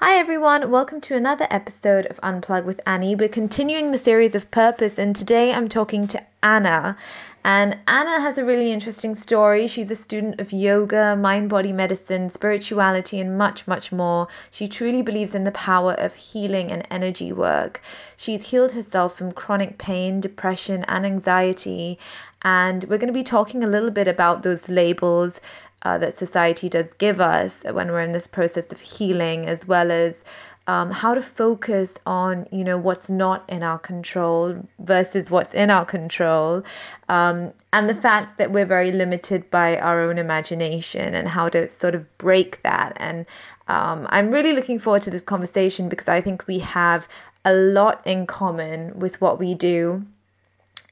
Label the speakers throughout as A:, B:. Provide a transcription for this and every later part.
A: Hi everyone, welcome to another episode of Unplug with Annie. We're continuing the series of purpose, and today I'm talking to Anna. And Anna has a really interesting story. She's a student of yoga, mind body medicine, spirituality, and much, much more. She truly believes in the power of healing and energy work. She's healed herself from chronic pain, depression, and anxiety. And we're going to be talking a little bit about those labels uh, that society does give us when we're in this process of healing, as well as um, how to focus on you know what's not in our control versus what's in our control um, and the fact that we're very limited by our own imagination and how to sort of break that. And um, i'm really looking forward to this conversation because i think we have a lot in common with what we do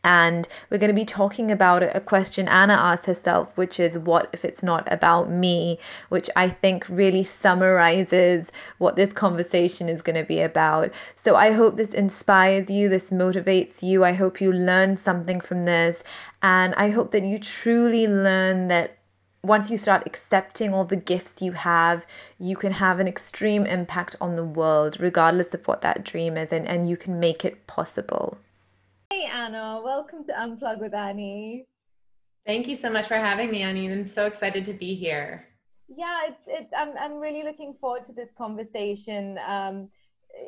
A: and we're going to be talking about a question Anna asked herself, which is, What if it's not about me? which I think really summarizes what this conversation is going to be about. So I hope this inspires you, this motivates you. I hope you learn something from this. And I hope that you truly learn that once you start accepting all the gifts you have, you can have an extreme impact on the world, regardless of what that dream is, and, and you can make it possible.
B: Anna, welcome to Unplug with Annie.
C: Thank you so much for having me, Annie. I'm so excited to be here.
B: Yeah, it's it's I'm I'm really looking forward to this conversation. Um,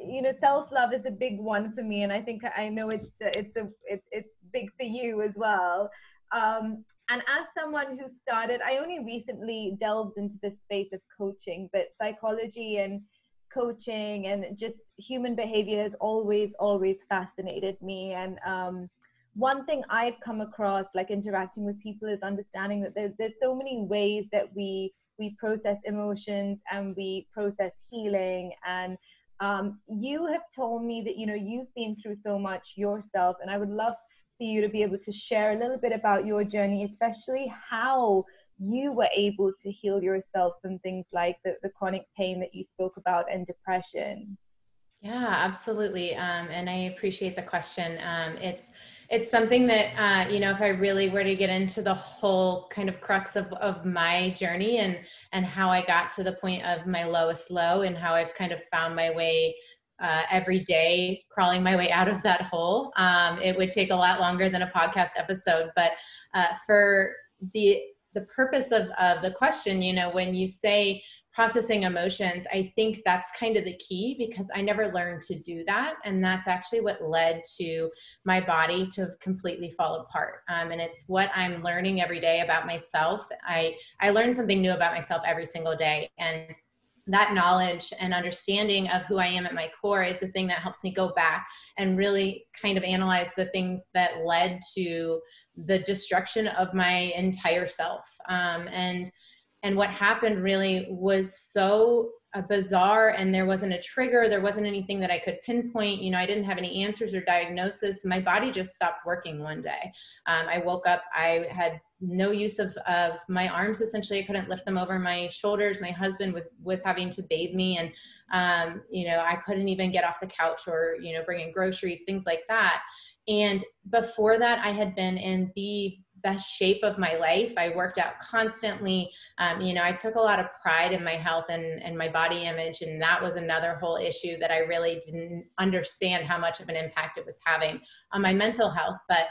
B: you know, self love is a big one for me, and I think I know it's it's a it's it's big for you as well. Um, and as someone who started, I only recently delved into the space of coaching, but psychology and coaching and just human behavior has always always fascinated me. And um, one thing i've come across like interacting with people is understanding that there's, there's so many ways that we we process emotions and we process healing. And um, you have told me that you know you've been through so much yourself and i would love for you to be able to share a little bit about your journey especially how you were able to heal yourself from things like the, the chronic pain that you spoke about and depression
C: yeah absolutely um, and i appreciate the question um, it's it's something that uh, you know if i really were to get into the whole kind of crux of, of my journey and and how i got to the point of my lowest low and how i've kind of found my way uh, every day crawling my way out of that hole um, it would take a lot longer than a podcast episode but uh, for the the purpose of, of the question you know when you say processing emotions i think that's kind of the key because i never learned to do that. And that's actually what led to my body to completely fall apart. Um, and it's what i'm learning every day about myself. I i learn something new about myself every single day. And that knowledge and understanding of who I am at my core is the thing that helps me go back and really kind of analyze the things that led to the destruction of my entire self. Um, and and what happened really was so uh, bizarre and there wasn't a trigger there wasn't anything that i could pinpoint you know i didn't have any answers or diagnosis. My body just stopped working one day. Um, i woke up i had no use of, of my arms essentially. I couldn't lift them over my shoulders. My husband was was having to bathe me and um, you know i couldn't even get off the couch or you know bring in groceries things like that. And before that i had been in the best shape of my life. I worked out constantly. Um, you know, I took a lot of pride in my health and, and my body image. And that was another whole issue that I really didn't understand how much of an impact it was having on my mental health. But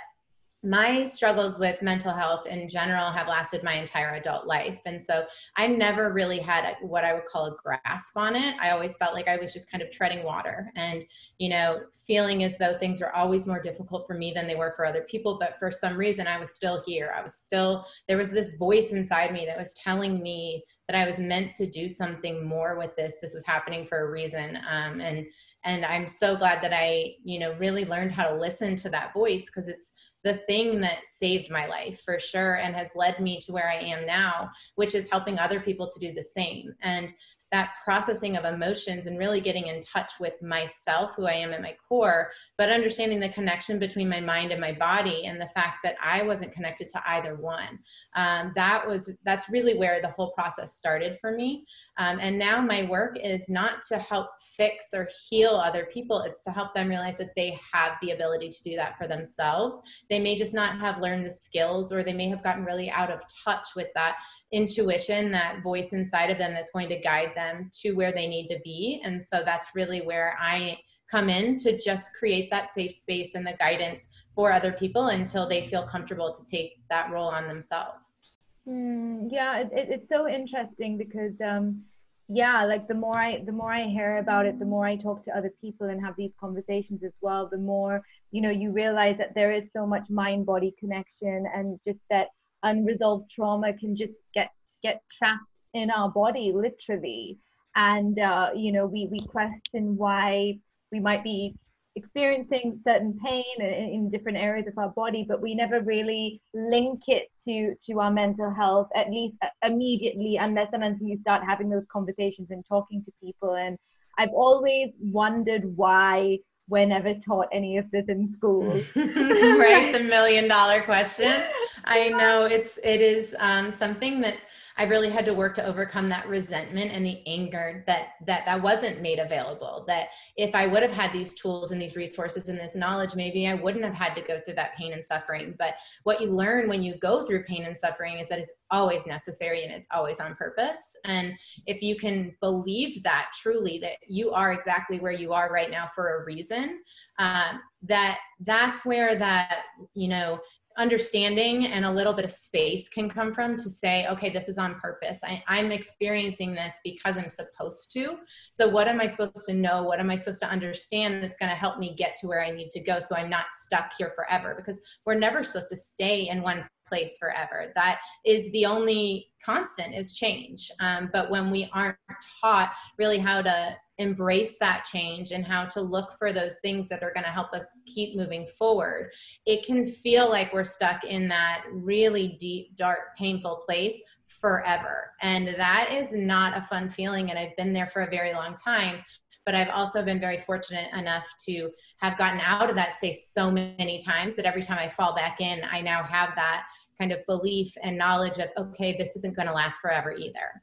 C: my struggles with mental health in general have lasted my entire adult life. And so I never really had what I would call a grasp on it. I always felt like I was just kind of treading water and, you know, feeling as though things were always more difficult for me than they were for other people. But for some reason, I was still here. I was still, there was this voice inside me that was telling me that I was meant to do something more with this. This was happening for a reason. Um, and, and I'm so glad that I, you know, really learned how to listen to that voice because it's, the thing that saved my life for sure and has led me to where I am now, which is helping other people to do the same. And that processing of emotions and really getting in touch with myself, who I am at my core, but understanding the connection between my mind and my body and the fact that I wasn't connected to either one. Um, that was that's really where the whole process started for me. Um, and now my work is not to help fix or heal other people; it's to help them realize that they have the ability to do that for themselves. They may just not have learned the skills, or they may have gotten really out of touch with that intuition that voice inside of them that's going to guide them to where they need to be. And so that's really where i come in to just create that safe space and the guidance for other people until they feel comfortable to take that role on themselves.
B: Mm, yeah it, it, it's so interesting because um yeah like the more i the more i hear about it the more i talk to other people and have these conversations as well the more you know you realize that there is so much mind body connection and just that unresolved trauma can just get get trapped in our body literally. And uh, you know we we question why we might be experiencing certain pain in, in, different areas of our body but we never really link it to to our mental health at least uh, immediately unless and until you start having those conversations and talking to people. And i've always wondered why we're never taught any of this in school.
C: Right the million dollar question. I know it's it is um, something that's I really had to work to overcome that resentment and the anger that that that wasn't made available. That if I would have had these tools and these resources and this knowledge, maybe I wouldn't have had to go through that pain and suffering. But what you learn when you go through pain and suffering is that it's always necessary and it's always on purpose. And if you can believe that truly, that you are exactly where you are right now for a reason, um, that that's where that you know understanding and a little bit of space can come from to say, okay, this is on purpose. I, am experiencing this because I'm supposed to. So, what am I supposed to know? What am I supposed to understand that's going to help me get to where I need to go so I'm not stuck here forever? Because we're never supposed to stay in one place forever. That is the only constant is change. Um, but when we aren't taught really how to embrace that change and how to look for those things that are going to help us keep moving forward, it can feel like we're stuck in that really deep, dark, painful place forever. And that is not a fun feeling. And I've been there for a very long time. But I've also been very fortunate enough to have gotten out of that space so many times that every time I fall back in, I now have that kind of belief and knowledge of, okay, this isn't going to last forever either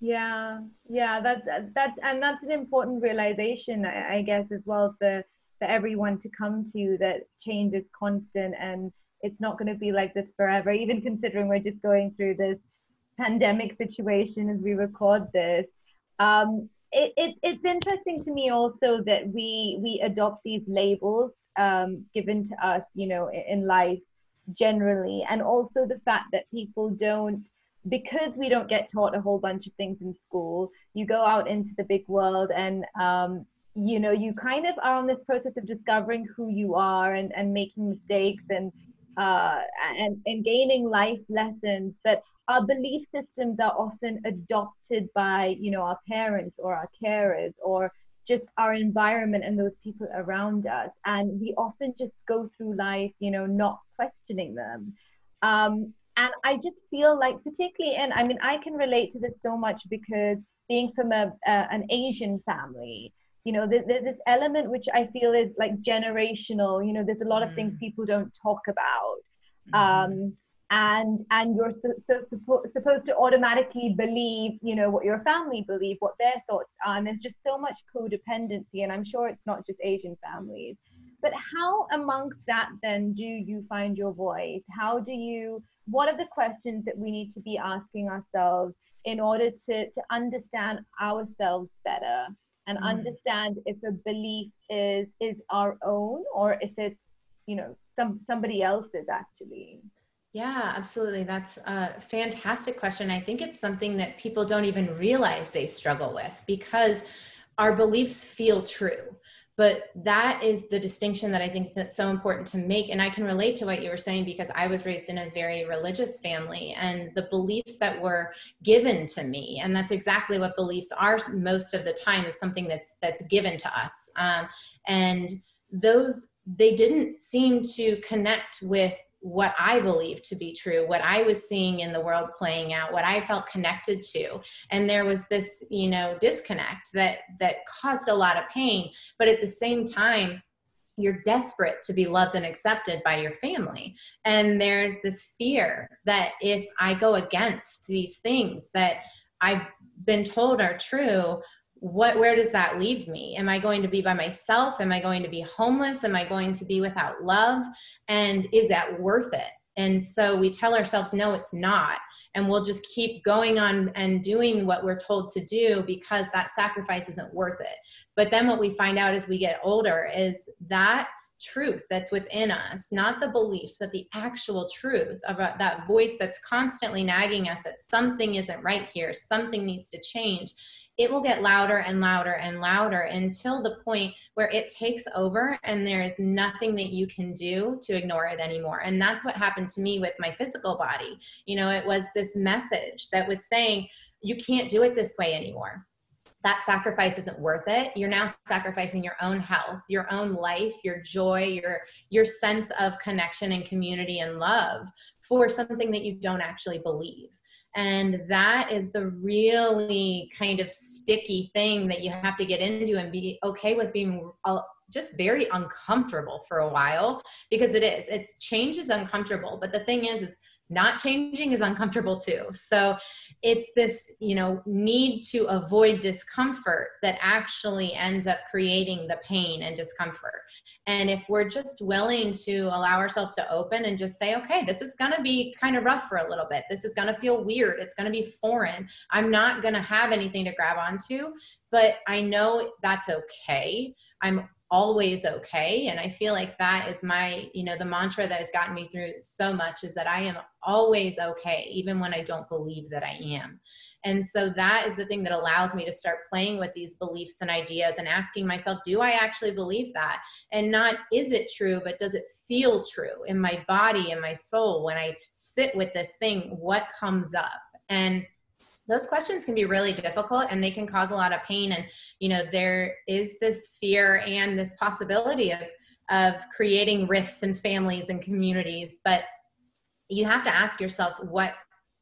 B: yeah yeah that's that's and that's an important realization i guess as well for for everyone to come to that change is constant and it's not going to be like this forever even considering we're just going through this pandemic situation as we record this. Um it, it it's interesting to me also that we we adopt these labels um given to us you know in life generally and also the fact that people don't because we don't get taught a whole bunch of things in school, you go out into the big world and um, you know you kind of are on this process of discovering who you are and, and making mistakes and uh, and, and gaining life lessons. But our belief systems are often adopted by you know our parents or our carers or just our environment and those people around us and we often just go through life you know not questioning them um, and I just feel like, particularly in, I mean, I can relate to this so much because being from a, uh, an Asian family, you know, there's, there's, this element which I feel is like generational. You know, there's a lot of things mm. people don't talk about. Um, and and you're so, so, suppo- supposed to automatically believe you know what your family believe what their thoughts are and there's just so much codependency and i'm sure it's not just asian families but how amongst that then do you find your voice how do you what are the questions that we need to be asking ourselves in order to, to understand ourselves better and mm. understand if a belief is is our own or if it's you know some somebody else's actually?
C: Yeah absolutely. That's a fantastic question. I think it's something that people don't even realize they struggle with because our beliefs feel true but that is the distinction that i think is so important to make and i can relate to what you were saying because i was raised in a very religious family and the beliefs that were given to me and that's exactly what beliefs are most of the time is something that's that's given to us. Um, and those they didn't seem to connect with what I believed to be true, what I was seeing in the world playing out, what I felt connected to. And there was this, you know, disconnect that that caused a lot of pain, but at the same time you're desperate to be loved and accepted by your family. And there's this fear that if I go against these things that I've been told are true, what where does that leave me am i going to be by myself am i going to be homeless am i going to be without love and is that worth it And so we tell ourselves, no, it's not. And we'll just keep going on and doing what we're told to do because that sacrifice isn't worth it. But then what we find out as we get older is that truth that's within us, not the beliefs, but the actual truth about uh, that voice that's constantly nagging us that something isn't right here, something needs to change. It will get louder and louder and louder until the point where it takes over and there's nothing that you can do to ignore it anymore. And that's what happened to me with my physical body. You know, it was this message that was saying, you can't do it this way anymore that sacrifice isn't worth it you're now sacrificing your own health your own life your joy your your sense of connection and community and love for something that you don't actually believe and that is the really kind of sticky thing that you have to get into and be okay with being just very uncomfortable for a while because it is it's change is uncomfortable. But the thing is is not changing is uncomfortable too. So it's this you know need to avoid discomfort that actually ends up creating the pain and discomfort. And if we're just willing to allow ourselves to open and just say okay this is going to be kind of rough for a little bit. This is going to feel weird. It's going to be foreign. I'm not going to have anything to grab onto but i know that's okay. I'm always okay and i feel like that is my you know the mantra that has gotten me through so much is that i am always okay even when i don't believe that i am. And so that is the thing that allows me to start playing with these beliefs and ideas and asking myself do i actually believe that? And not is it true but does it feel true in my body in my soul when i sit with this thing what comes up? And those questions can be really difficult and they can cause a lot of pain. And you know there is this fear and this possibility of of creating rifts in families and communities but you have to ask yourself what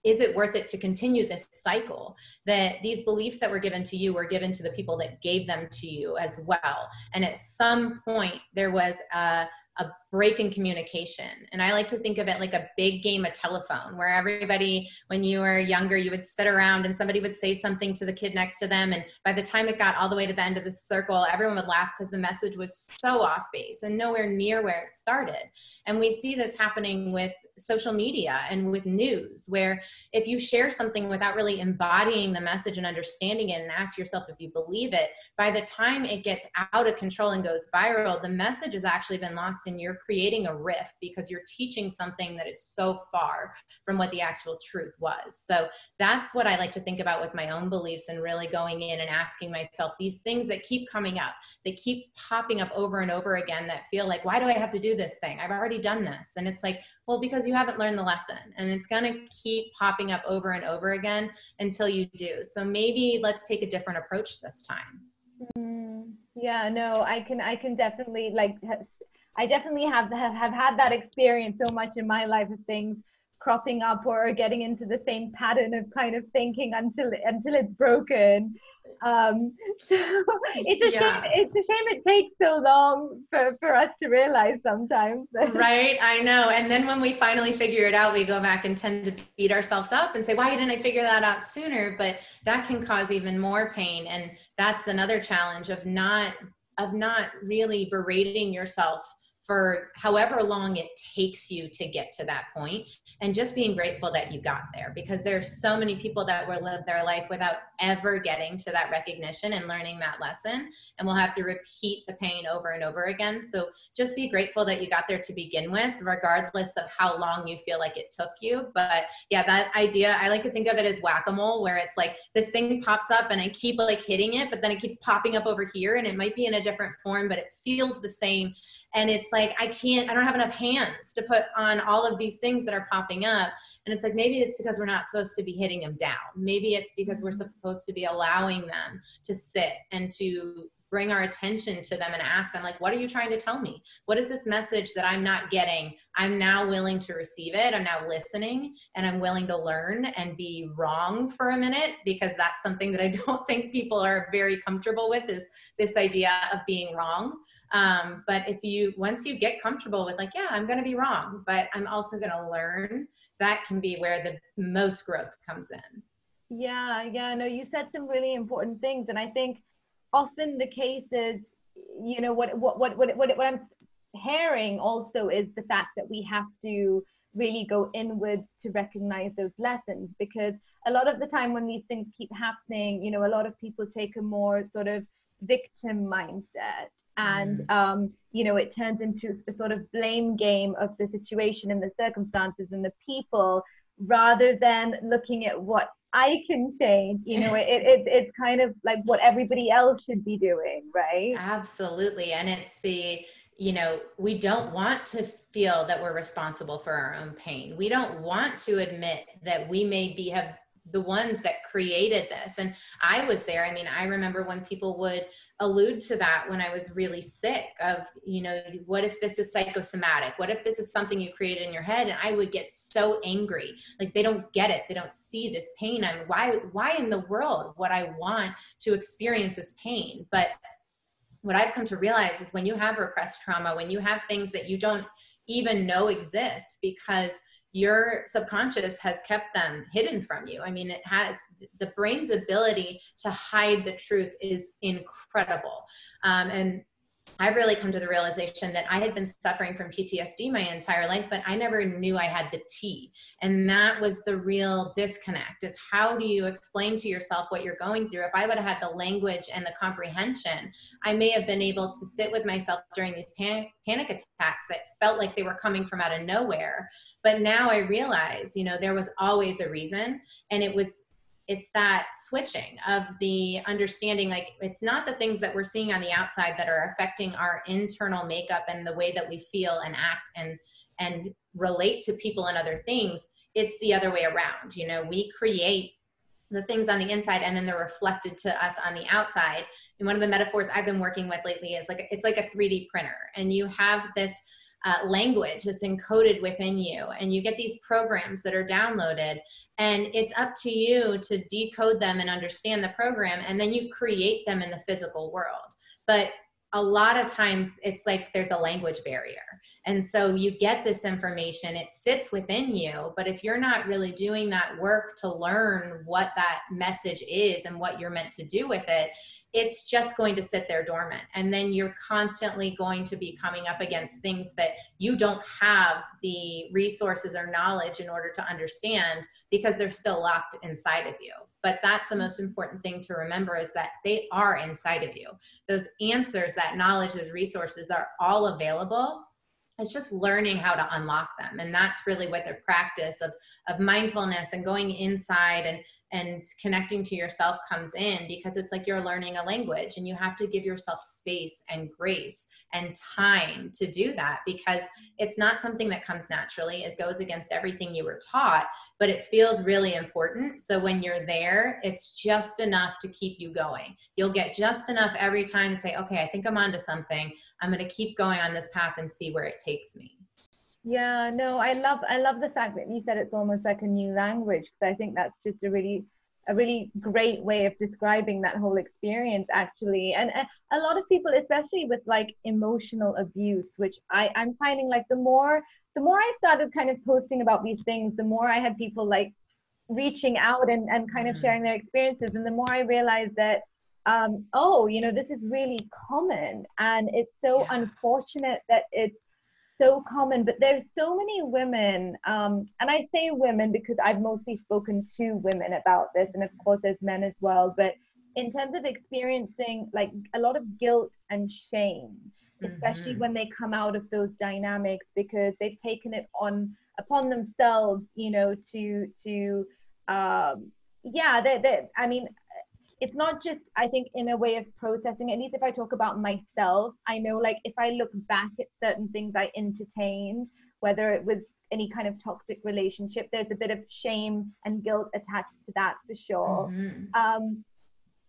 C: is it worth it to continue this cycle that these beliefs that were given to you were given to the people that gave them to you as well? And at some point there was a a break in communication. And I like to think of it like a big game of telephone where everybody, when you were younger, you would sit around and somebody would say something to the kid next to them. And by the time it got all the way to the end of the circle, everyone would laugh because the message was so off base and nowhere near where it started. And we see this happening with social media and with news where if you share something without really embodying the message and understanding it and ask yourself if you believe it by the time it gets out of control and goes viral the message has actually been lost and you're creating a rift because you're teaching something that is so far from what the actual truth was. So that's what i like to think about with my own beliefs and really going in and asking myself these things that keep coming up they keep popping up over and over again that feel like why do i have to do this thing? I've already done this. And it's like well, because you haven't learned the lesson. And it's going to keep popping up over and over again until you do. So maybe let's take a different approach this time.
B: Mm, yeah, no, I can, I can definitely like, I definitely have, have, have had that experience so much in my life of things cropping up or getting into the same pattern of kind of thinking until until it's broken. Um so it's a yeah. shame it's a shame it takes so long for, for us to realize sometimes.
C: Right i know. And then when we finally figure it out we go back and tend to beat ourselves up and say why didn't i figure that out sooner? But that can cause even more pain. And that's another challenge of not of not really berating yourself for however long it takes you to get to that point and just being grateful that you got there because there's so many people that will live their life without ever getting to that recognition and learning that lesson and we'll have to repeat the pain over and over again. So just be grateful that you got there to begin with regardless of how long you feel like it took you. But yeah that idea i like to think of it as whack-a-mole where it's like this thing pops up and i keep like hitting it but then it keeps popping up over here and it might be in a different form but it feels the same and it's like i can't i don't have enough hands to put on all of these things that are popping up. And it's like maybe it's because we're not supposed to be hitting them down. Maybe it's because we're mm-hmm. supposed to be allowing them to sit and to bring our attention to them and ask them like what are you trying to tell me? What is this message that i'm not getting? I'm now willing to receive it. I'm now listening and i'm willing to learn and be wrong for a minute because that's something that i don't think people are very comfortable with is this idea of being wrong um, but if you, once you get comfortable with like, yeah, I'm going to be wrong, but I'm also going to learn, that can be where the most growth comes in.
B: Yeah, yeah, no, you said some really important things. And I think often the case is, you know, what, what, what, what, what, what I'm hearing also is the fact that we have to really go inwards to recognize those lessons because a lot of the time when these things keep happening you know a lot of people take a more sort of victim mindset and mm. um, you know it turns into a sort of blame game of the situation and the circumstances and the people rather than looking at what I can change. You know, it, it, it's kind of like what everybody else should be doing, right?
C: Absolutely. And it's the, you know, we don't want to feel that we're responsible for our own pain. We don't want to admit that we may be have the ones that created this. And I was there. I mean, I remember when people would allude to that when I was really sick of, you know, what if this is psychosomatic? What if this is something you created in your head? And I would get so angry. Like they don't get it. They don't see this pain. I'm why why in the world would I want to experience this pain? But what I've come to realize is when you have repressed trauma, when you have things that you don't even know exist because your subconscious has kept them hidden from you. I mean, it has the brain's ability to hide the truth is incredible. Um, and I've really come to the realization that I had been suffering from PTSD my entire life, but I never knew I had the T. And that was the real disconnect is how do you explain to yourself what you're going through? If I would have had the language and the comprehension, I may have been able to sit with myself during these panic, panic attacks that felt like they were coming from out of nowhere. But now I realize, you know, there was always a reason and it was it's that switching of the understanding like it's not the things that we're seeing on the outside that are affecting our internal makeup and the way that we feel and act and and relate to people and other things. It's the other way around you know we create the things on the inside and then they're reflected to us on the outside. And one of the metaphors i've been working with lately is like it's like a 3d printer and you have this uh, language that's encoded within you. And you get these programs that are downloaded and it's up to you to decode them and understand the program and then you create them in the physical world. But a lot of times it's like there's a language barrier. And so you get this information it sits within you but if you're not really doing that work to learn what that message is and what you're meant to do with it it's just going to sit there dormant. And then you're constantly going to be coming up against things that you don't have the resources or knowledge in order to understand because they're still locked inside of you. But that's the most important thing to remember is that they are inside of you. Those answers, that knowledge, those resources are all available it's just learning how to unlock them and that's really what the practice of of mindfulness and going inside and and connecting to yourself comes in because it's like you're learning a language and you have to give yourself space and grace and time to do that because it's not something that comes naturally. It goes against everything you were taught but it feels really important. So when you're there it's just enough to keep you going. You'll get just enough every time to say okay i think i'm onto something. I'm going to keep going on this path and see where it takes me
B: yeah, no, I love I love the fact that you said it's almost like a new language because I think that's just a really a really great way of describing that whole experience actually and a lot of people especially with like emotional abuse which i i'm finding like the more the more i started kind of posting about these things the more i had people like reaching out and, and kind of mm-hmm. sharing their experiences and the more i realized that um, oh you know this is really common and it's so yeah. unfortunate that it's so common, but there's so many women, um, and I say women because I've mostly spoken to women about this, and of course there's men as well. But in terms of experiencing like a lot of guilt and shame, especially mm-hmm. when they come out of those dynamics because they've taken it on upon themselves, you know, to to um, yeah, they they I mean it's not just i think in a way of processing at least if i talk about myself i know like if i look back at certain things i entertained whether it was any kind of toxic relationship there's a bit of shame and guilt attached to that for sure mm-hmm. um,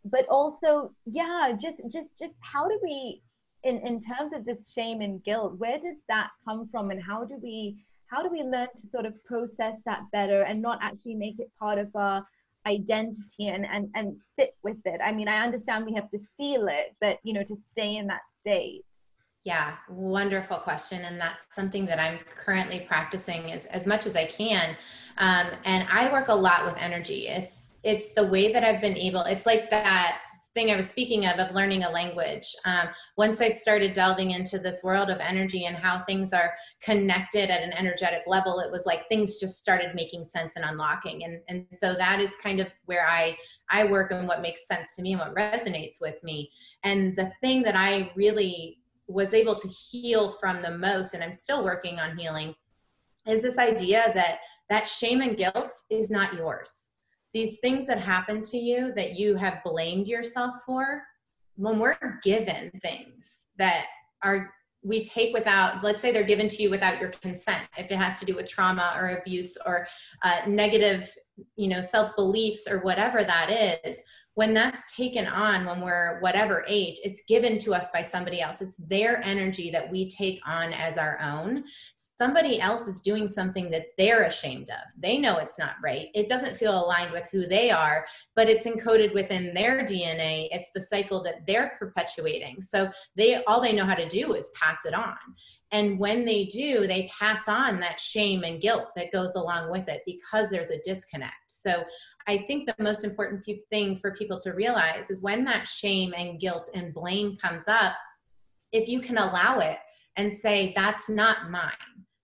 B: but also yeah just just just how do we in in terms of this shame and guilt where does that come from and how do we how do we learn to sort of process that better and not actually make it part of our identity and, and, and sit with it? I mean, I understand we have to feel it, but you know, to stay in that state.
C: Yeah, wonderful question. And that's something that I'm currently practicing as, as much as I can. Um, and I work a lot with energy. It's it's the way that I've been able, it's like that thing I was speaking of, of learning a language. Um, once I started delving into this world of energy and how things are connected at an energetic level, it was like things just started making sense and unlocking. And, and so that is kind of where I, I work and what makes sense to me and what resonates with me. And the thing that I really was able to heal from the most, and I'm still working on healing, is this idea that that shame and guilt is not yours these things that happen to you that you have blamed yourself for, when we're given things that are we take without let's say they're given to you without your consent if it has to do with trauma or abuse or uh, negative you know self beliefs or whatever that is when that's taken on when we're whatever age it's given to us by somebody else. It's their energy that we take on as our own. Somebody else is doing something that they're ashamed of. They know it's not right. It doesn't feel aligned with who they are but it's encoded within their dna it's the cycle that they're perpetuating. So they all they know how to do is pass it on. And when they do they pass on that shame and guilt that goes along with it because there's a disconnect. So I think the most important thing for people to realize is when that shame and guilt and blame comes up, if you can allow it and say, that's not mine,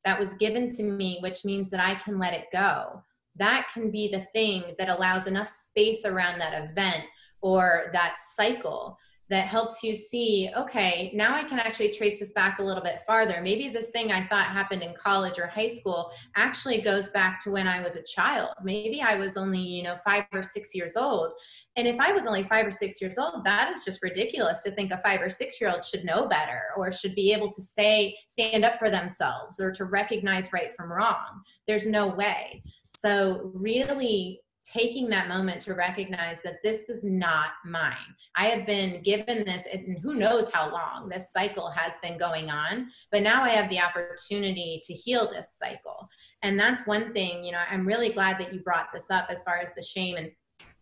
C: that was given to me, which means that I can let it go, that can be the thing that allows enough space around that event or that cycle that helps you see okay now i can actually trace this back a little bit farther. Maybe this thing i thought happened in college or high school actually goes back to when i was a child. Maybe i was only you know five or six years old. And if i was only five or six years old that is just ridiculous to think a five or six year old should know better or should be able to say stand up for themselves or to recognize right from wrong. There's no way. So really taking that moment to recognize that this is not mine. I have been given this, and who knows how long this cycle has been going on, but now I have the opportunity to heal this cycle. And that's one thing, you know, I'm really glad that you brought this up as far as the shame and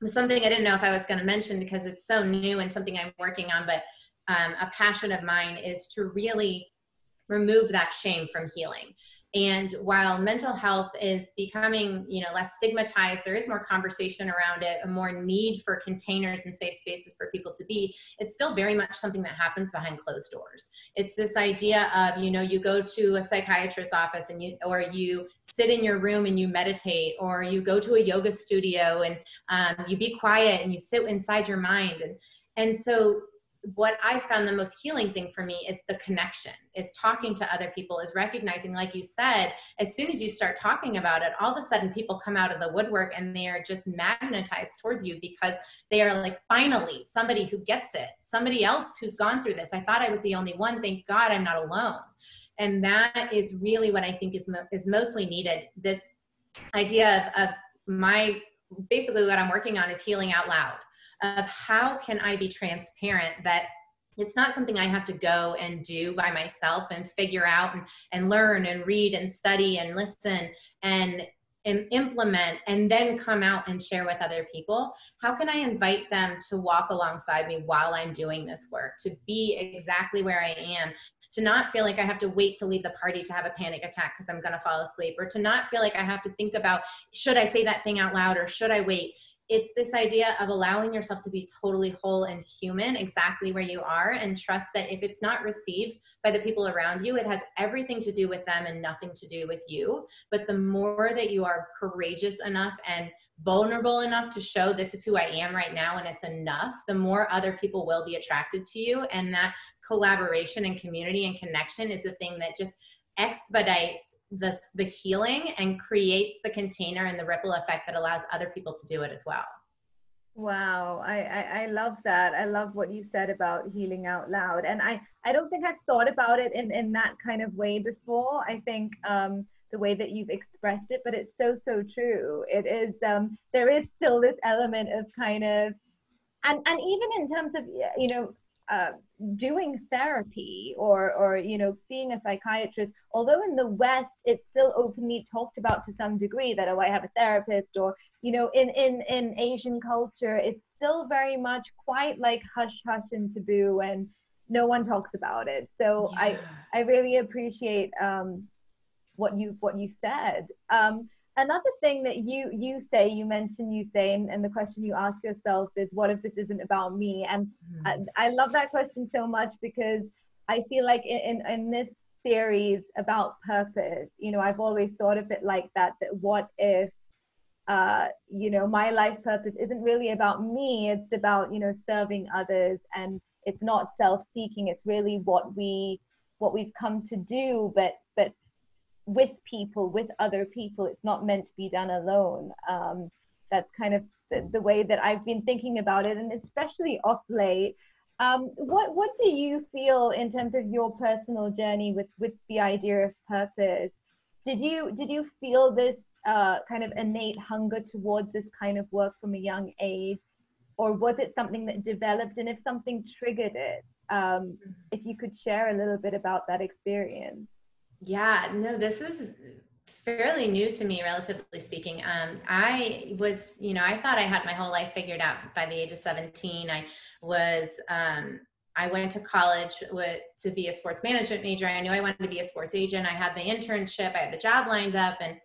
C: something I didn't know if I was going to mention because it's so new and something I'm working on, but um, a passion of mine is to really remove that shame from healing and while mental health is becoming you know less stigmatized there is more conversation around it a more need for containers and safe spaces for people to be it's still very much something that happens behind closed doors. It's this idea of you know you go to a psychiatrist's office and you or you sit in your room and you meditate or you go to a yoga studio and um, you be quiet and you sit inside your mind. And and so what I found the most healing thing for me is the connection, is talking to other people, is recognizing, like you said, as soon as you start talking about it, all of a sudden people come out of the woodwork and they are just magnetized towards you because they are like, finally, somebody who gets it, somebody else who's gone through this. I thought I was the only one. Thank God I'm not alone. And that is really what I think is, mo- is mostly needed. This idea of, of my basically what I'm working on is healing out loud of how can I be transparent that it's not something I have to go and do by myself and figure out and, and learn and read and study and listen and and implement and then come out and share with other people. How can i invite them to walk alongside me while i'm doing this work to be exactly where i am to not feel like i have to wait to leave the party to have a panic attack because i'm going to fall asleep or to not feel like i have to think about should i say that thing out loud or should i wait it's this idea of allowing yourself to be totally whole and human exactly where you are and trust that if it's not received by the people around you it has everything to do with them and nothing to do with you but the more that you are courageous enough and vulnerable enough to show this is who I am right now and it's enough, the more other people will be attracted to you. And that collaboration and community and connection is the thing that just expedites the, the healing and creates the container and the ripple effect that allows other people to do it as well.
B: Wow, I, I, I, love that. I love what you said about healing out loud. And I, I don't think I've thought about it in, in that kind of way before. I think um, the way that you've expressed it, but it's so, so true. It is, um, there is still this element of kind of, and, and even in terms of, you know, uh, doing therapy or or you know seeing a psychiatrist although in the west it's still openly talked about to some degree that oh i have a therapist or you know in in in asian culture it's still very much quite like hush hush and taboo and no one talks about it so yeah. i i really appreciate um what you what you said um another thing that you you say you mentioned you say and, and the question you ask yourself is what if this isn't about me and mm. I, I, love that question so much because i feel like in, in, in this series about purpose you know i've always thought of it like that that what if uh, you know my life purpose isn't really about me it's about you know serving others and it's not self-seeking it's really what we what we've come to do but with people, with other people. It's not meant to be done alone. Um, that's kind of the, the, way that I've been thinking about it, and especially off late. Um, what what do you feel in terms of your personal journey with with the idea of purpose? Did you did you feel this uh, kind of innate hunger towards this kind of work from a young age, or was it something that developed? And if something triggered it, um, if you could share a little bit about that experience.
C: Yeah, no, this is fairly new to me, relatively speaking. Um, I was, you know, I thought I had my whole life figured out by the age of 17. I was, um, I went to college with, to be a sports management major. I knew I wanted to be a sports agent. I had the internship, I had the job lined up, and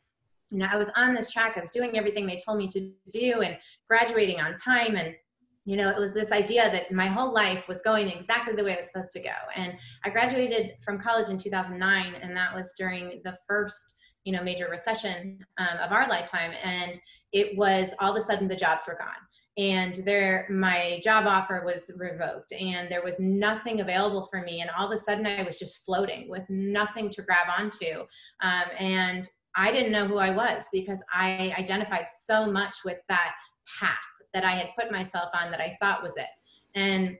C: you know, I was on this track. I was doing everything they told me to do and graduating on time. And you know, it was this idea that my whole life was going exactly the way it was supposed to go. And I graduated from college in 2009, and that was during the first, you know, major recession um, of our lifetime. And it was all of a sudden the jobs were gone. And there, my job offer was revoked, and there was nothing available for me. And all of a sudden, I was just floating with nothing to grab onto. Um, and I didn't know who I was because I identified so much with that path that I had put myself on that I thought was it. And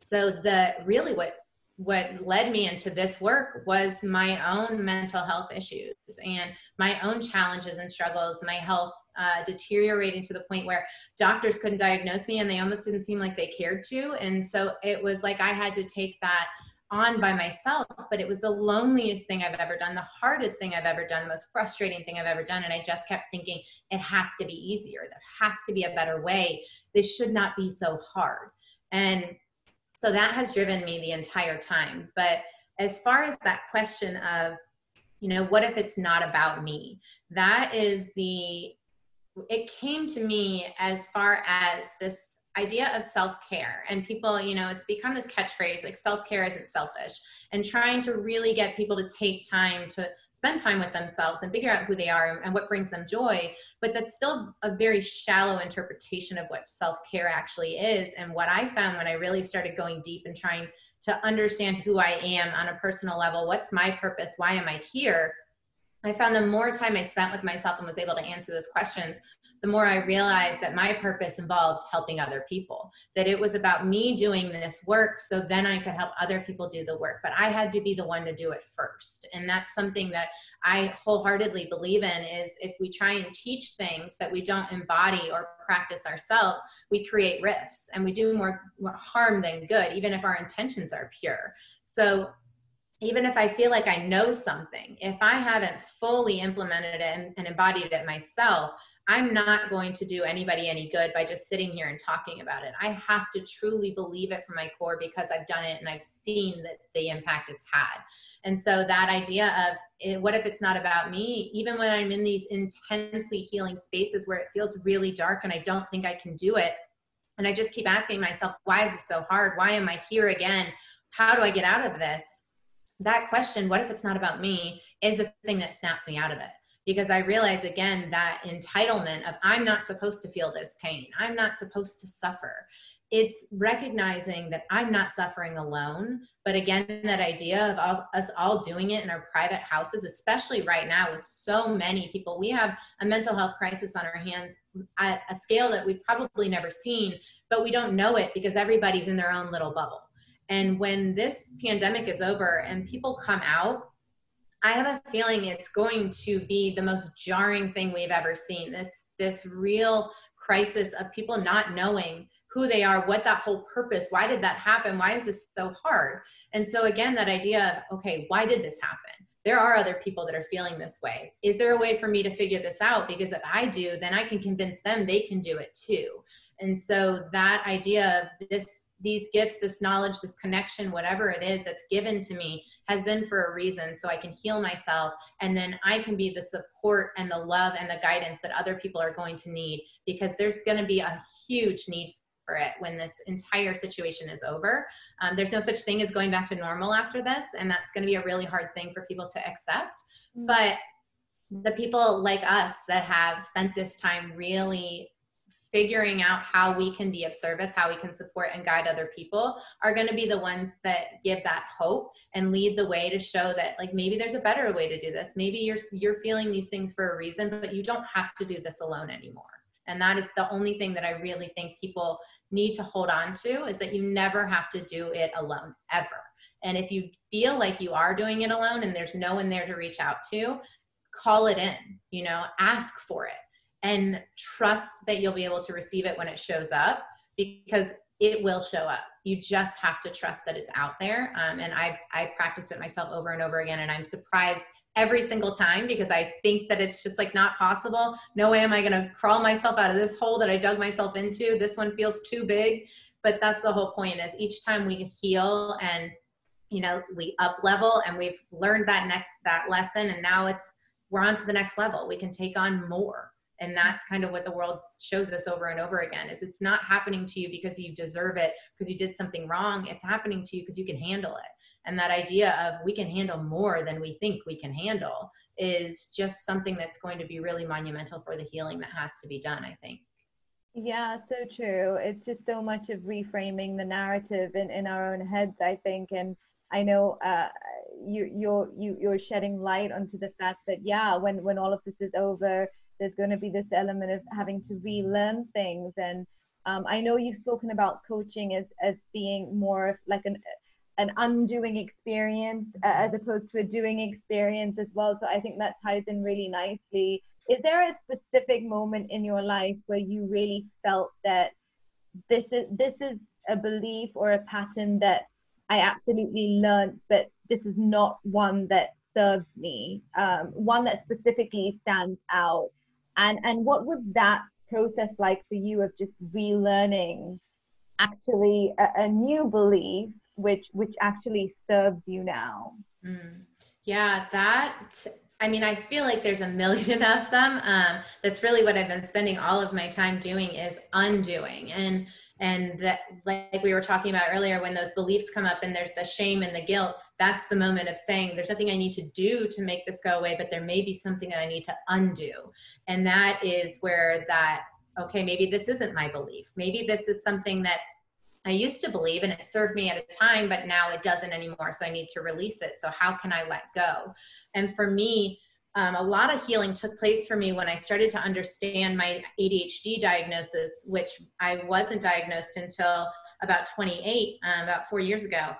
C: so the really what what led me into this work was my own mental health issues and my own challenges and struggles, my health uh, deteriorating to the point where doctors couldn't diagnose me and they almost didn't seem like they cared to. And so it was like I had to take that on by myself, but it was the loneliest thing I've ever done, the hardest thing I've ever done, the most frustrating thing I've ever done. And I just kept thinking, it has to be easier. There has to be a better way. This should not be so hard. And so that has driven me the entire time. But as far as that question of, you know, what if it's not about me? That is the, it came to me as far as this idea of self-care. And people you know it's become this catchphrase like self-care isn't selfish. And trying to really get people to take time to spend time with themselves and figure out who they are and what brings them joy. But that's still a very shallow interpretation of what self-care actually is. And what i found when i really started going deep and trying to understand who i am on a personal level what's my purpose? Why am i here I found the more time I spent with myself and was able to answer those questions, the more I realized that my purpose involved helping other people, that it was about me doing this work so then I could help other people do the work. But I had to be the one to do it first. And that's something that I wholeheartedly believe in is if we try and teach things that we don't embody or practice ourselves, we create rifts and we do more, harm than good, even if our intentions are pure. So even if I feel like I know something, if I haven't fully implemented it and, embodied it myself, I'm not going to do anybody any good by just sitting here and talking about it. I have to truly believe it from my core because I've done it and I've seen that the impact it's had. And so that idea of eh, what if it's not about me, even when I'm in these intensely healing spaces where it feels really dark and I don't think I can do it. And I just keep asking myself, why is this so hard? Why am I here again? How do I get out of this? That question, what if it's not about me, is the thing that snaps me out of it because I realize again that entitlement of I'm not supposed to feel this pain, I'm not supposed to suffer. It's recognizing that I'm not suffering alone, but again, that idea of all, us all doing it in our private houses, especially right now with so many people. We have a mental health crisis on our hands at a scale that we've probably never seen, but we don't know it because everybody's in their own little bubble. And when this pandemic is over and people come out I have a feeling it's going to be the most jarring thing we've ever seen. This this real crisis of people not knowing who they are, what that whole purpose, why did that happen? Why is this so hard? And so again, that idea of, okay, why did this happen? There are other people that are feeling this way. Is there a way for me to figure this out? Because if I do, then I can convince them they can do it too. And so that idea of this these gifts, this knowledge, this connection, whatever it is that's given to me has been for a reason. So I can heal myself and then I can be the support and the love and the guidance that other people are going to need because there's going to be a huge need for it when this entire situation is over. Um, there's no such thing as going back to normal after this. And that's going to be a really hard thing for people to accept. Mm. But the people like us that have spent this time really figuring out how we can be of service, how we can support and guide other people are going to be the ones that give that hope and lead the way to show that like maybe there's a better way to do this. Maybe you're you're feeling these things for a reason, but you don't have to do this alone anymore. And that is the only thing that I really think people need to hold on to is that you never have to do it alone ever. And if you feel like you are doing it alone and there's no one there to reach out to, call it in, you know, ask for it and trust that you'll be able to receive it when it shows up because it will show up. You just have to trust that it's out there. Um, and I've I practiced it myself over and over again, and I'm surprised every single time because I think that it's just like not possible. No way am I going to crawl myself out of this hole that I dug myself into. This one feels too big. But that's the whole point is each time we heal and you know we up level and we've learned that next that lesson and now it's we're on to the next level. We can take on more and that's kind of what the world shows us over and over again is it's not happening to you because you deserve it because you did something wrong. It's happening to you because you can handle it. And that idea of we can handle more than we think we can handle is just something that's going to be really monumental for the healing that has to be done i think.
B: Yeah so true. It's just so much of reframing the narrative in, in our own heads i think. And i know uh, you, you're you, you're shedding light onto the fact that yeah when when all of this is over there's going to be this element of having to relearn things. And um, i know you've spoken about coaching as as being more like an an undoing experience uh, as opposed to a doing experience as well. So i think that ties in really nicely. Is there a specific moment in your life where you really felt that this is this is a belief or a pattern that i absolutely learned but this is not one that serves me um, one that specifically stands out and and what was that process like for you of just relearning actually a, a new belief which which actually serves you now
C: mm. yeah that I mean, I feel like there's a million of them. Um, that's really what I've been spending all of my time doing is undoing. And and that like we were talking about earlier when those beliefs come up and there's the shame and the guilt that's the moment of saying there's nothing i need to do to make this go away but there may be something that i need to undo. And that is where that okay maybe this isn't my belief. Maybe this is something that i used to believe and it served me at a time but now it doesn't anymore so i need to release it. So how can i let go? And for me um, a lot of healing took place for me when I started to understand my ADHD diagnosis, which I wasn't diagnosed until about 28, um, about four years ago.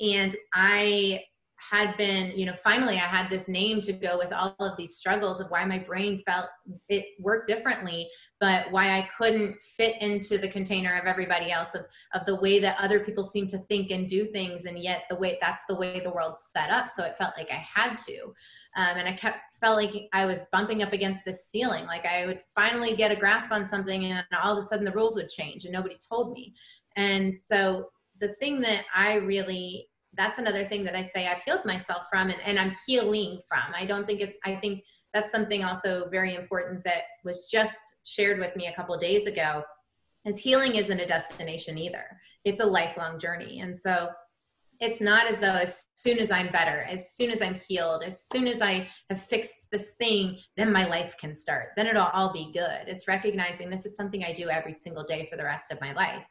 C: And I had been, you know, finally I had this name to go with all of these struggles of why my brain felt it worked differently, but why I couldn't fit into the container of everybody else of, of the way that other people seem to think and do things. And yet the way that's the way the world's set up. So it felt like I had to. Um, and I kept felt like I was bumping up against the ceiling. Like I would finally get a grasp on something, and all of a sudden the rules would change, and nobody told me. And so the thing that I really that's another thing that I say I've healed myself from, and, and I'm healing from. I don't think it's. I think that's something also very important that was just shared with me a couple days ago. Is healing isn't a destination either. It's a lifelong journey, and so it's not as though as soon as I'm better, as soon as I'm healed, as soon as I have fixed this thing, then my life can start. Then it'll all be good. It's recognizing this is something I do every single day for the rest of my life.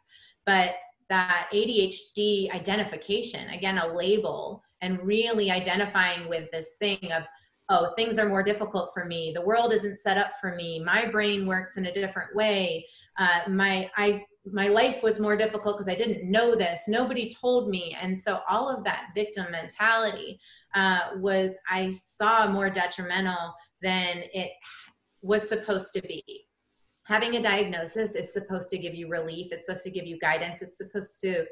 C: But that ADHD identification, again, a label, and really identifying with this thing of, oh, things are more difficult for me. The world isn't set up for me. My brain works in a different way. Uh, my I my life was more difficult because I didn't know this. Nobody told me. And so all of that victim mentality uh, was, I saw more detrimental than it was supposed to be. Having a diagnosis is supposed to give you relief, it's supposed to give you guidance, it's supposed to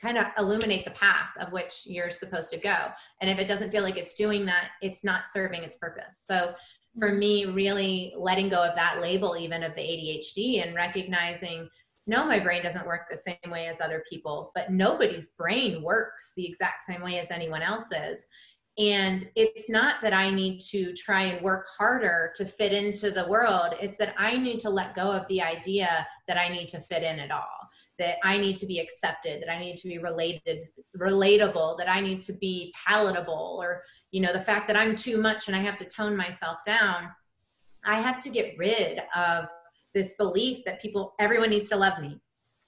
C: kind of illuminate the path of which you're supposed to go. And if it doesn't feel like it's doing that, it's not serving its purpose. So for me, really letting go of that label, even of the ADHD, and recognizing no, my brain doesn't work the same way as other people, but nobody's brain works the exact same way as anyone else's. And it's not that I need to try and work harder to fit into the world. It's that I need to let go of the idea that I need to fit in at all, that I need to be accepted, that I need to be related, relatable, that I need to be palatable, or, you know, the fact that I'm too much and I have to tone myself down. I have to get rid of this belief that people, everyone needs to love me.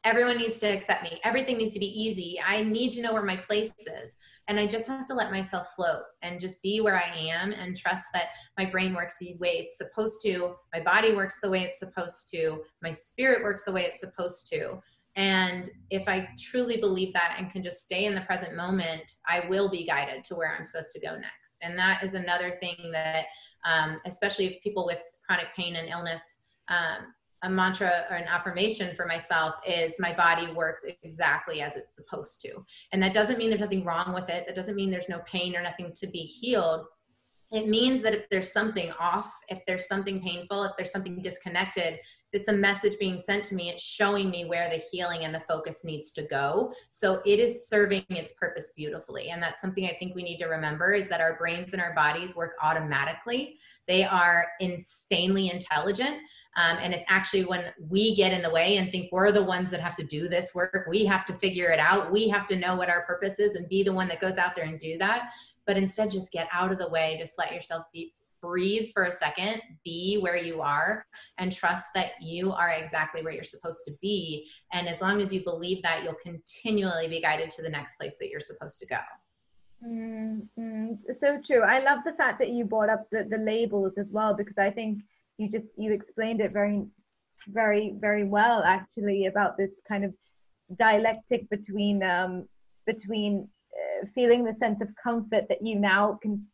C: Everyone needs to accept me. Everything needs to be easy. I need to know where my place is. And I just have to let myself float and just be where I am and trust that my brain works the way it's supposed to, my body works the way it's supposed to, my spirit works the way it's supposed to. And if I truly believe that and can just stay in the present moment, I will be guided to where I'm supposed to go next. And that is another thing that, um, especially if people with chronic pain and illness, um, a mantra or an affirmation for myself is my body works exactly as it's supposed to. And that doesn't mean there's nothing wrong with it. That doesn't mean there's no pain or nothing to be healed. It means that if there's something off, if there's something painful, if there's something disconnected, it's a message being sent to me. It's showing me where the healing and the focus needs to go. So it is serving its purpose beautifully. And that's something I think we need to remember is that our brains and our bodies work automatically. They are insanely intelligent. Um, and it's actually when we get in the way and think we're the ones that have to do this work, we have to figure it out, we have to know what our purpose is and be the one that goes out there and do that. But instead, just get out of the way, just let yourself be breathe for a second, be where you are, and trust that you are exactly where you're supposed to be. And as long as you believe that, you'll continually be guided to the next place that you're supposed to go.
B: Mm-hmm. So true. I love the fact that you brought up the, the labels as well, because I think you just you explained it very very very well actually about this kind of dialectic between um between uh, feeling the sense of comfort that you now can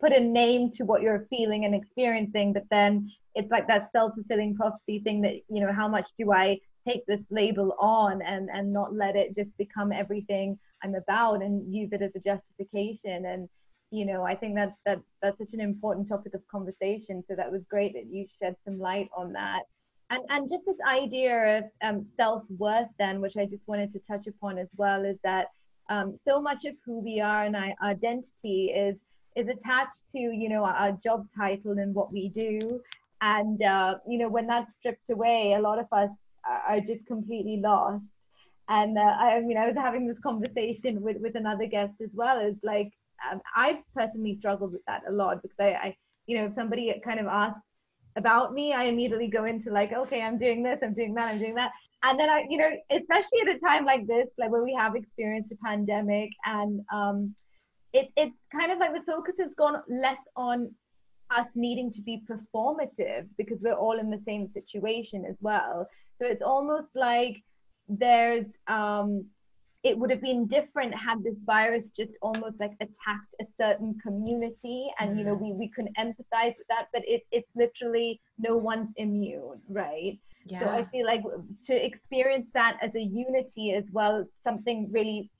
B: put a name to what you're feeling and experiencing but then it's like that self-fulfilling prophecy thing that you know how much do i take this label on and and not let it just become everything i'm about and use it as a justification? And you know i think that's that that's such an important topic of conversation. So that was great that you shed some light on that. And and just this idea of um, self-worth then which i just wanted to touch upon as well is that um, so much of who we are and our identity is is attached to you know our job title and what we do. And uh, you know when that's stripped away a lot of us are just completely lost. And uh, I mean I was having this conversation with with another guest as well. Is like um, I've personally struggled with that a lot because I, I, you know, if somebody kind of asks about me, I immediately go into like, okay, I'm doing this, I'm doing that, I'm doing that. And then I, you know, especially at a time like this, like where we have experienced a pandemic and um, it, it's kind of like the focus has gone less on us needing to be performative because we're all in the same situation as well. So it's almost like there's um, it would have been different had this virus just almost like attacked a certain community and you know mm. we, we can empathize with that but it, it's literally no one's immune right yeah. so i feel like to experience that as a unity as well something really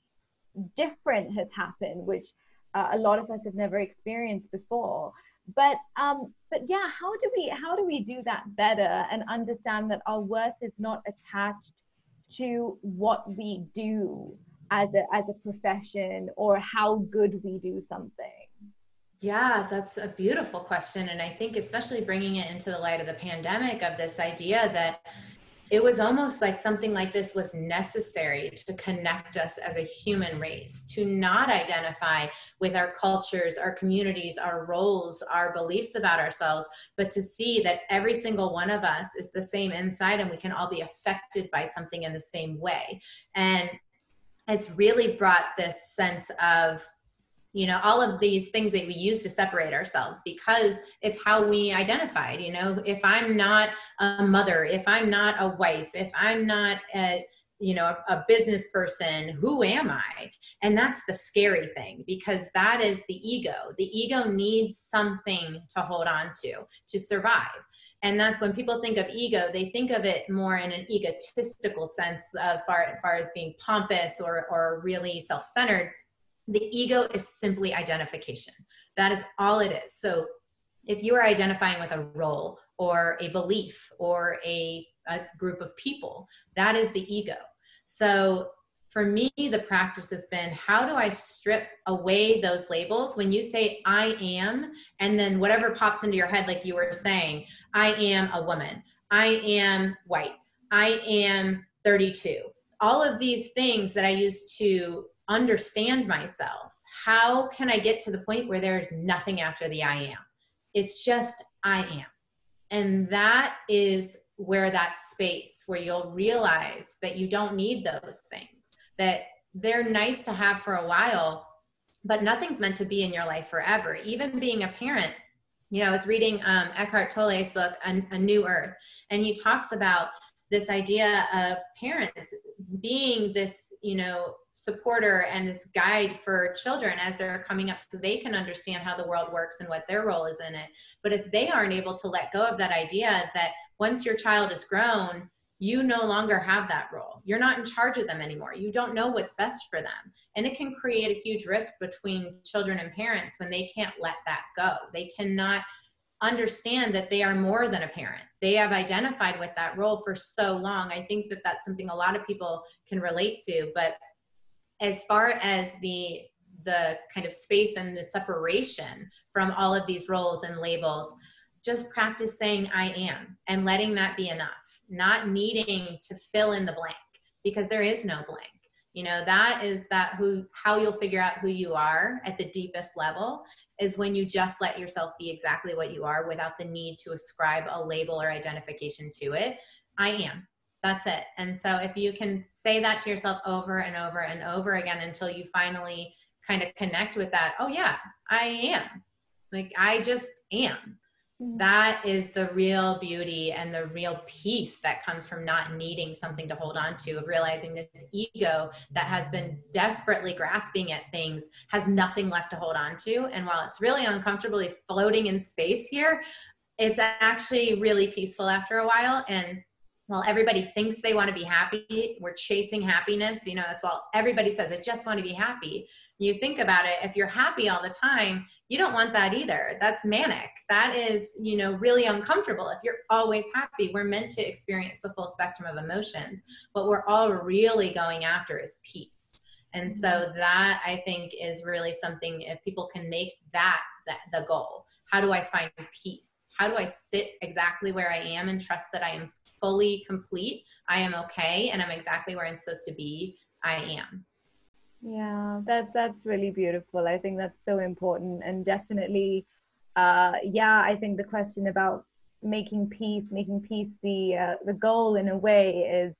B: different has happened which uh, a lot of us have never experienced before. But um but yeah how do we how do we do that better and understand that our worth is not attached to what we do as a as a profession or how good we do something?
C: Yeah that's a beautiful question. And i think especially bringing it into the light of the pandemic of this idea that it was almost like something like this was necessary to connect us as a human race, to not identify with our cultures, our communities, our roles, our beliefs about ourselves, but to see that every single one of us is the same inside and we can all be affected by something in the same way. And it's really brought this sense of you know all of these things that we use to separate ourselves because it's how we identified you know if i'm not a mother if i'm not a wife if i'm not a you know a, a business person who am i? And that's the scary thing because that is the ego. The ego needs something to hold on to to survive. And that's when people think of ego they think of it more in an egotistical sense of far, as far as being pompous or, or really self-centered the ego is simply identification. That is all it is. So if you are identifying with a role or a belief or a a group of people. That is the ego. So for me, the practice has been how do I strip away those labels when you say I am, and then whatever pops into your head, like you were saying, I am a woman, I am white, I am 32. All of these things that I used to understand myself. How can I get to the point where there's nothing after the I am? It's just I am. And that is where that space where you'll realize that you don't need those things that they're nice to have for a while, but nothing's meant to be in your life forever. Even being a parent, you know, I was reading um, Eckhart Tolle's book, a, a New Earth, and he talks about this idea of parents being this, you know, supporter and this guide for children as they're coming up so they can understand how the world works and what their role is in it. But if they aren't able to let go of that idea that once your child is grown, you no longer have that role. You're not in charge of them anymore. You don't know what's best for them. And it can create a huge rift between children and parents when they can't let that go. They cannot understand that they are more than a parent. They have identified with that role for so long. I think that that's something a lot of people can relate to. But as far as the the kind of space and the separation from all of these roles and labels, just practice saying I am and letting that be enough not needing to fill in the blank because there is no blank. You know that is that who how you'll figure out who you are at the deepest level is when you just let yourself be exactly what you are without the need to ascribe a label or identification to it. I am that's it. And so if you can say that to yourself over and over and over again until you finally kind of connect with that oh yeah i am. Like i just am. Mm-hmm. that is the real beauty and the real peace that comes from not needing something to hold on to of realizing this ego that has been desperately grasping at things has nothing left to hold on to. And while it's really uncomfortably floating in space here it's actually really peaceful after a while. And while everybody thinks they want to be happy we're chasing happiness you know that's why everybody says i just want to be happy. You think about it if you're happy all the time you don't want that either. That's manic. That is you know really uncomfortable. If you're always happy we're meant to experience the full spectrum of emotions. What we're all really going after is peace. And so mm-hmm. that i think is really something if people can make that, that the goal. How do i find peace? How do i sit exactly where i am and trust that i am fully complete i am okay and i'm exactly where i'm supposed to be i am
B: yeah, that's that's really beautiful. I think that's so important, and definitely, uh, yeah, I think the question about making peace, making peace the uh, the goal in a way is,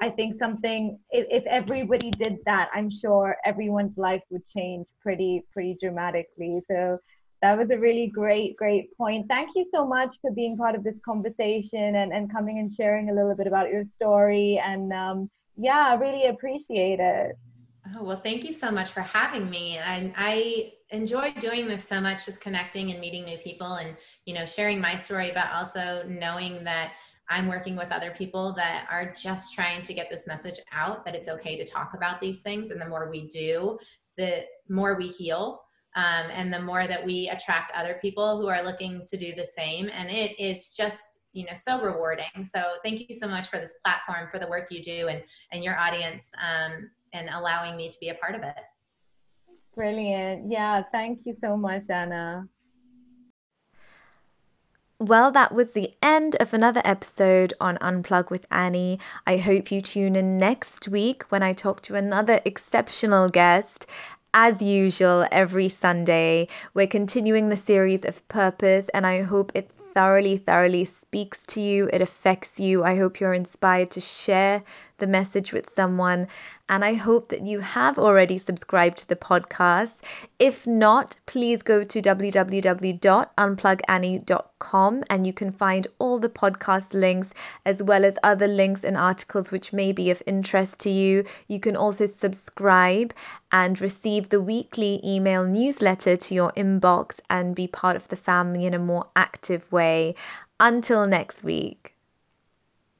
B: I think something. If, if everybody did that, I'm sure everyone's life would change pretty pretty dramatically. So that was a really great great point. Thank you so much for being part of this conversation and and coming and sharing a little bit about your story. And um, yeah, I really appreciate it.
C: Oh, well, thank you so much for having me. And I enjoy doing this so much, just connecting and meeting new people and, you know, sharing my story, but also knowing that I'm working with other people that are just trying to get this message out that it's okay to talk about these things. And the more we do, the more we heal. Um, and the more that we attract other people who are looking to do the same. And it is just you know so rewarding so thank you so much for this platform for the work you do and and your audience um, and allowing me to be a part of it.
B: Brilliant. Yeah, thank you so much, Anna.
A: Well, that was the end of another episode on Unplug with Annie. I hope you tune in next week when I talk to another exceptional guest. As usual, every Sunday, we're continuing the series of purpose, and I hope it thoroughly, thoroughly speaks to you, it affects you. I hope you're inspired to share the message with someone. And I hope that you have already subscribed to the podcast. If not, please go to www.unplugannie.com and you can find all the podcast links as well as other links and articles which may be of interest to you. You can also subscribe and receive the weekly email newsletter to your inbox and be part of the family in a more active way. Until next week.